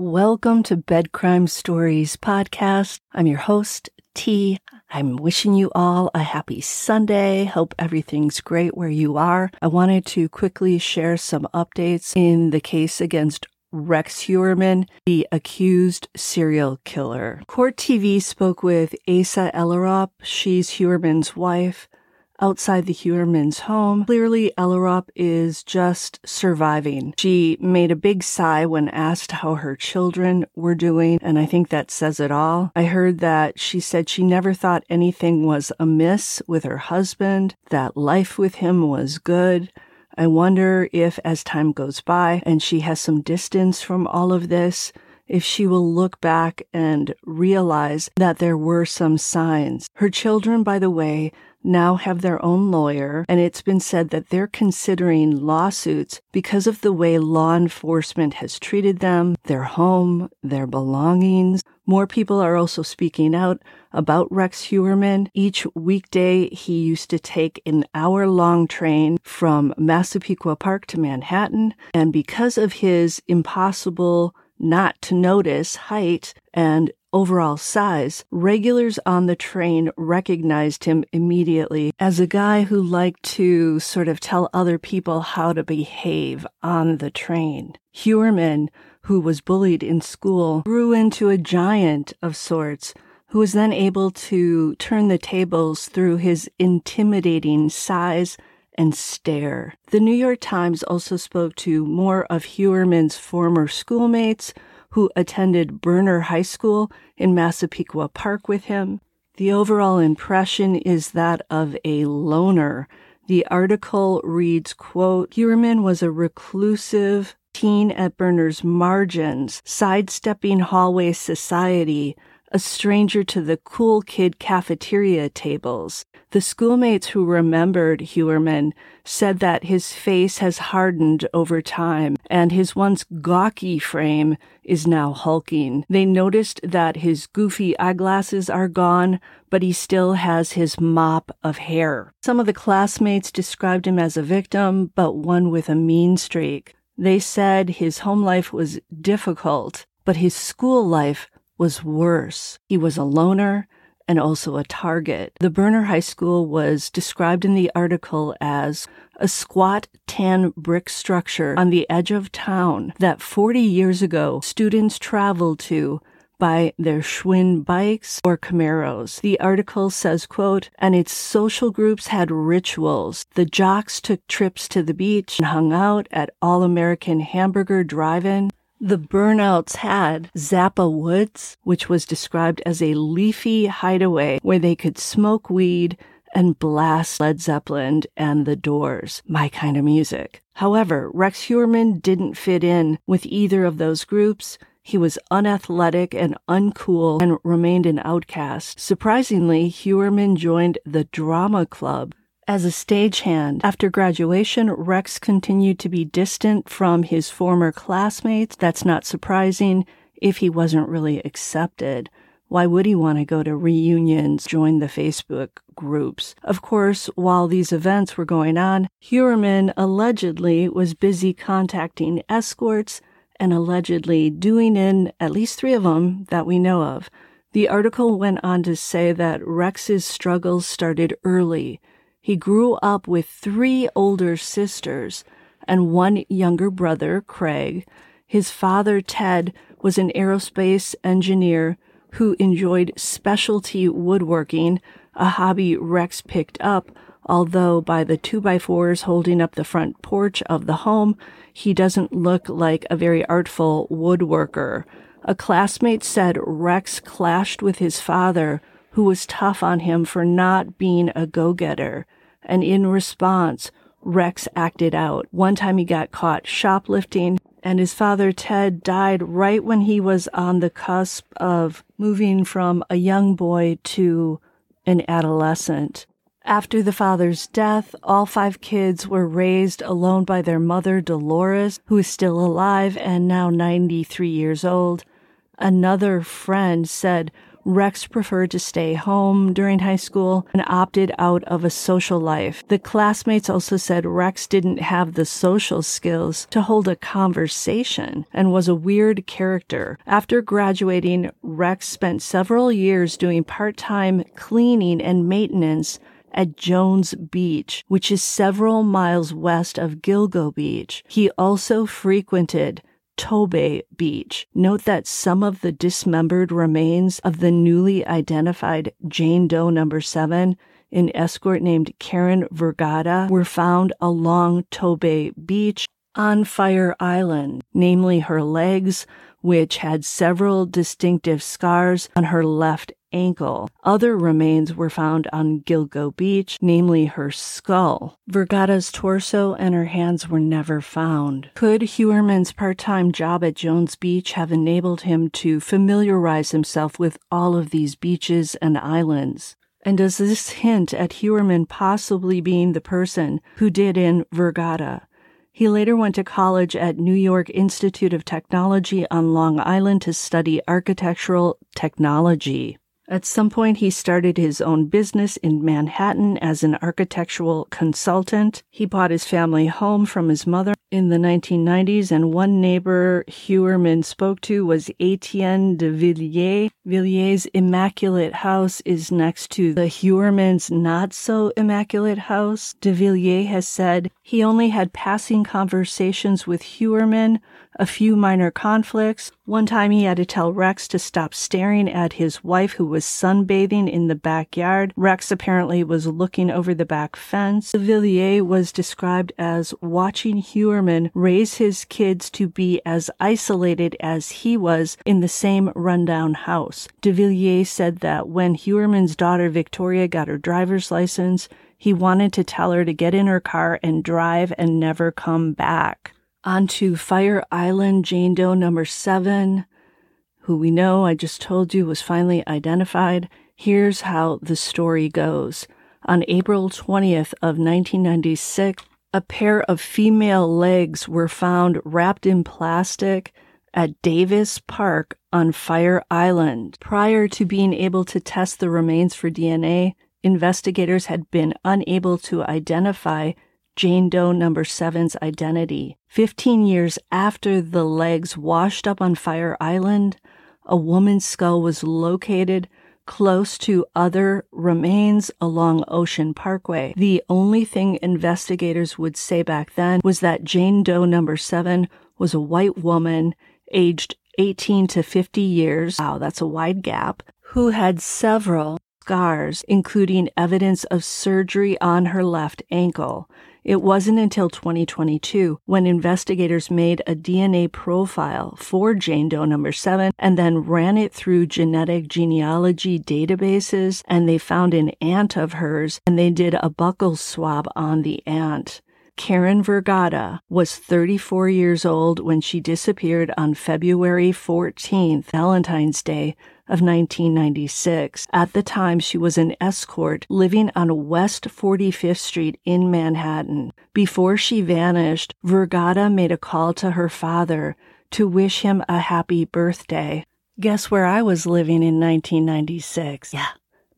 Welcome to Bed Crime Stories podcast. I'm your host, T. I'm wishing you all a happy Sunday. Hope everything's great where you are. I wanted to quickly share some updates in the case against Rex Heuermann, the accused serial killer. Court TV spoke with Asa Ellerup. She's Heuermann's wife outside the Heuermann's home. Clearly, Ellerup is just surviving. She made a big sigh when asked how her children were doing, and I think that says it all. I heard that she said she never thought anything was amiss with her husband, that life with him was good. I wonder if, as time goes by and she has some distance from all of this, if she will look back and realize that there were some signs. Her children, by the way, now have their own lawyer, and it's been said that they're considering lawsuits because of the way law enforcement has treated them, their home, their belongings. More people are also speaking out about Rex Heuermann. Each weekday, he used to take an hour long train from Massapequa Park to Manhattan, and because of his impossible not to notice height and overall size, regulars on the train recognized him immediately as a guy who liked to sort of tell other people how to behave on the train. Heuermann, who was bullied in school, grew into a giant of sorts who was then able to turn the tables through his intimidating size and stare. The New York Times also spoke to more of Heuermann's former schoolmates who attended Berner High School in Massapequa Park with him. The overall impression is that of a loner. The article reads, quote, Heuermann was a reclusive teen at Berner's margins, sidestepping hallway society, a stranger to the cool kid cafeteria tables. The schoolmates who remembered Heuermann said that his face has hardened over time and his once gawky frame is now hulking. They noticed that his goofy eyeglasses are gone, but he still has his mop of hair. Some of the classmates described him as a victim, but one with a mean streak. They said his home life was difficult, but his school life was worse. He was a loner and also a target. The Berner High School was described in the article as a squat tan brick structure on the edge of town that 40 years ago students traveled to by their Schwinn bikes or Camaros. The article says, quote, and its social groups had rituals. The jocks took trips to the beach and hung out at All American Hamburger Drive-In. The burnouts had Zappa Woods, which was described as a leafy hideaway where they could smoke weed and blast Led Zeppelin and the Doors, my kind of music. However, Rex Heuermann didn't fit in with either of those groups. He was unathletic and uncool and remained an outcast. Surprisingly, Heuermann joined the drama club, as a stagehand, after graduation, Rex continued to be distant from his former classmates. That's not surprising if he wasn't really accepted. Why would he want to go to reunions, join the Facebook groups? Of course, while these events were going on, Heuermann allegedly was busy contacting escorts and allegedly doing in at least three of them that we know of. The article went on to say that Rex's struggles started early he grew up with three older sisters and one younger brother, Craig. His father, Ted, was an aerospace engineer who enjoyed specialty woodworking, a hobby Rex picked up, although by the two by fours holding up the front porch of the home, he doesn't look like a very artful woodworker. A classmate said Rex clashed with his father, who was tough on him for not being a go getter and in response, Rex acted out. One time he got caught shoplifting, and his father Ted died right when he was on the cusp of moving from a young boy to an adolescent. After the father's death, all five kids were raised alone by their mother, Dolores, who is still alive and now 93 years old. Another friend said Rex preferred to stay home during high school and opted out of a social life. The classmates also said Rex didn't have the social skills to hold a conversation and was a weird character. After graduating, Rex spent several years doing part time cleaning and maintenance at Jones Beach, which is several miles west of Gilgo Beach. He also frequented Tobay Beach. Note that some of the dismembered remains of the newly identified Jane Doe number 7 an escort named Karen Vergata were found along Tobay Beach on Fire Island, namely her legs, which had several distinctive scars on her left ankle. Other remains were found on Gilgo Beach, namely her skull. Vergata's torso and her hands were never found. Could Heuermann's part time job at Jones Beach have enabled him to familiarize himself with all of these beaches and islands? And does this hint at Heuermann possibly being the person who did in Vergata? He later went to college at New York Institute of Technology on Long Island to study architectural technology. At some point, he started his own business in Manhattan as an architectural consultant. He bought his family home from his mother in the 1990s, and one neighbor Heuermann spoke to was Etienne de Villiers. Villiers' immaculate house is next to the Heuermann's not so immaculate house. De Villiers has said he only had passing conversations with Heuermann a few minor conflicts. One time he had to tell Rex to stop staring at his wife who was sunbathing in the backyard. Rex apparently was looking over the back fence. Villiers was described as watching Heuermann raise his kids to be as isolated as he was in the same rundown house. De Villiers said that when Heuermann's daughter Victoria got her driver's license, he wanted to tell her to get in her car and drive and never come back onto Fire Island Jane Doe number seven, who we know I just told you was finally identified. Here's how the story goes. On April 20th of 1996, a pair of female legs were found wrapped in plastic at Davis Park on Fire Island. Prior to being able to test the remains for DNA, investigators had been unable to identify Jane Doe number seven's identity. Fifteen years after the legs washed up on Fire Island, a woman's skull was located close to other remains along Ocean Parkway. The only thing investigators would say back then was that Jane Doe number seven was a white woman aged 18 to 50 years. Wow, that's a wide gap. Who had several scars, including evidence of surgery on her left ankle. It wasn't until 2022 when investigators made a DNA profile for Jane Doe number 7 and then ran it through genetic genealogy databases and they found an aunt of hers and they did a buccal swab on the aunt. Karen Vergata was 34 years old when she disappeared on February 14th, Valentine's Day of 1996. At the time, she was an escort living on West 45th Street in Manhattan. Before she vanished, Vergata made a call to her father to wish him a happy birthday. Guess where I was living in 1996? Yeah.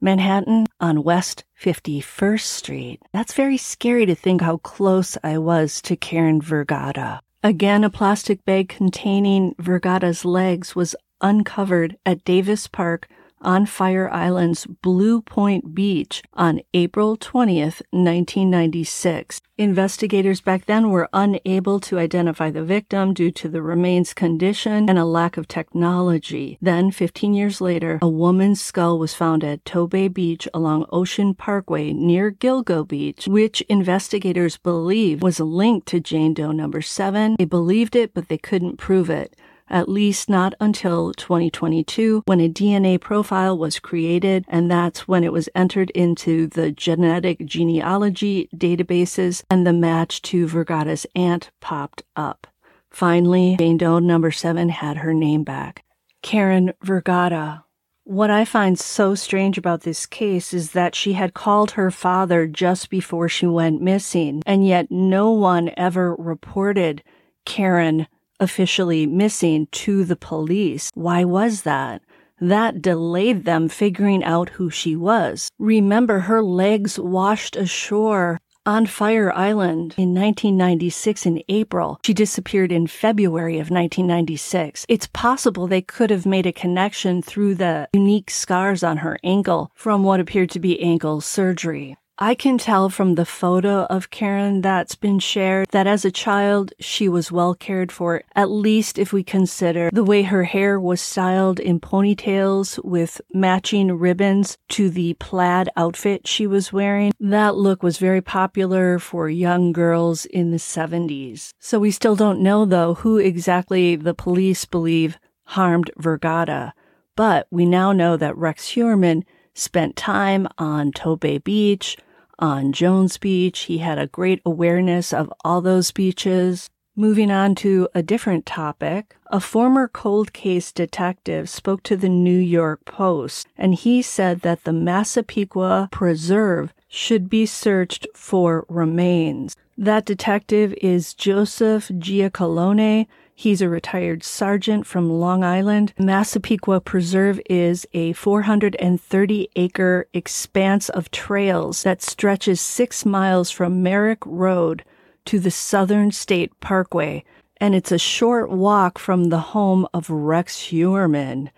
Manhattan on West 51st Street. That's very scary to think how close I was to Karen Vergata. Again, a plastic bag containing Vergata's legs was uncovered at Davis Park on Fire Island's Blue Point Beach on April 20th, 1996. Investigators back then were unable to identify the victim due to the remains condition and a lack of technology. Then, 15 years later, a woman's skull was found at Tobay Beach along Ocean Parkway near Gilgo Beach, which investigators believe was linked to Jane Doe number 7. They believed it, but they couldn't prove it at least not until 2022 when a DNA profile was created, and that's when it was entered into the genetic genealogy databases and the match to Vergata's aunt popped up. Finally, Jane Doe number seven had her name back. Karen Vergata. What I find so strange about this case is that she had called her father just before she went missing, and yet no one ever reported Karen officially missing to the police. Why was that? That delayed them figuring out who she was. Remember, her legs washed ashore on Fire Island in 1996 in April. She disappeared in February of 1996. It's possible they could have made a connection through the unique scars on her ankle from what appeared to be ankle surgery. I can tell from the photo of Karen that's been shared that as a child, she was well cared for, at least if we consider the way her hair was styled in ponytails with matching ribbons to the plaid outfit she was wearing. That look was very popular for young girls in the 70s. So we still don't know, though, who exactly the police believe harmed Vergata. But we now know that Rex Heuermann spent time on Tobay Beach, on Jones Beach. He had a great awareness of all those beaches. Moving on to a different topic, a former cold case detective spoke to the New York Post and he said that the Massapequa Preserve should be searched for remains. That detective is Joseph Giacalone, He's a retired sergeant from Long Island. Massapequa Preserve is a 430 acre expanse of trails that stretches six miles from Merrick Road to the Southern State Parkway, and it's a short walk from the home of Rex Heuermann.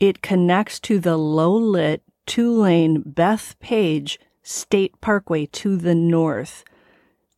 It connects to the low lit two lane Bethpage State Parkway to the north.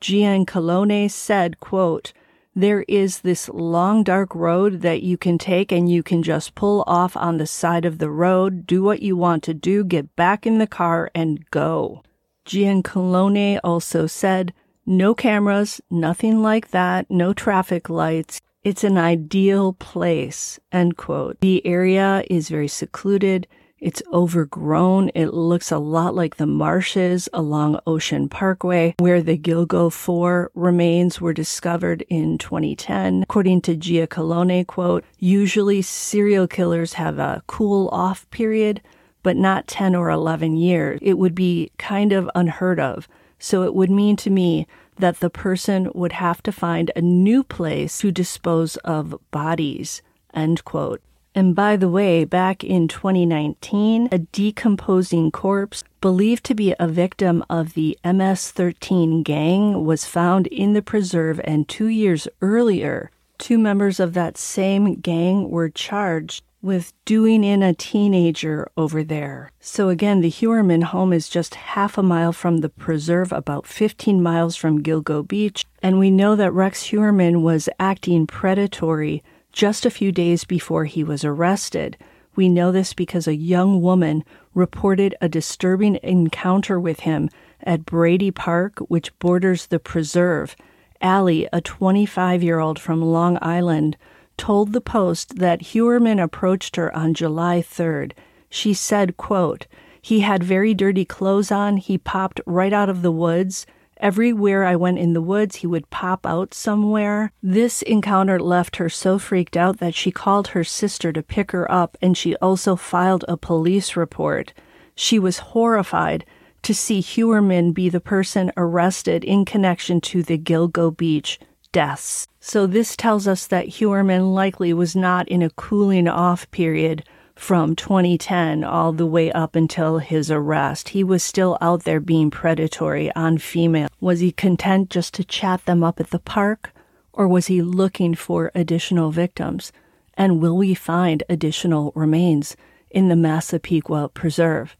Giacalone said, quote, there is this long dark road that you can take and you can just pull off on the side of the road, do what you want to do, get back in the car and go. Giacalone also said, no cameras, nothing like that, no traffic lights. It's an ideal place, end quote. The area is very secluded. It's overgrown. It looks a lot like the marshes along Ocean Parkway, where the Gilgo 4 remains were discovered in 2010. According to Giacalone, quote, usually serial killers have a cool off period, but not 10 or 11 years. It would be kind of unheard of. So it would mean to me that the person would have to find a new place to dispose of bodies, end quote. And by the way, back in 2019, a decomposing corpse believed to be a victim of the MS 13 gang was found in the preserve, and two years earlier, two members of that same gang were charged with doing in a teenager over there. So again, the Heuermann home is just half a mile from the preserve, about 15 miles from Gilgo Beach, and we know that Rex Heuermann was acting predatory just a few days before he was arrested. We know this because a young woman reported a disturbing encounter with him at Brady Park, which borders the preserve. Allie, a 25 year old from Long Island, told the Post that Heuermann approached her on July 3rd. She said, quote, He had very dirty clothes on. He popped right out of the woods. Everywhere I went in the woods, he would pop out somewhere. This encounter left her so freaked out that she called her sister to pick her up and she also filed a police report. She was horrified to see Heuermann be the person arrested in connection to the Gilgo Beach deaths. So this tells us that Heuermann likely was not in a cooling off period from 2010 all the way up until his arrest. He was still out there being predatory on female. Was he content just to chat them up at the park? Or was he looking for additional victims? And will we find additional remains in the Massapequa Preserve?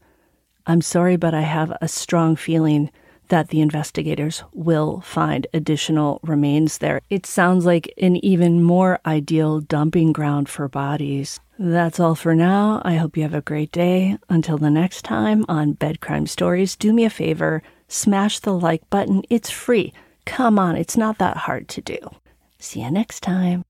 I'm sorry, but I have a strong feeling that the investigators will find additional remains there. It sounds like an even more ideal dumping ground for bodies. That's all for now. I hope you have a great day. Until the next time on Bed Crime Stories, do me a favor smash the like button. It's free. Come on, it's not that hard to do. See you next time.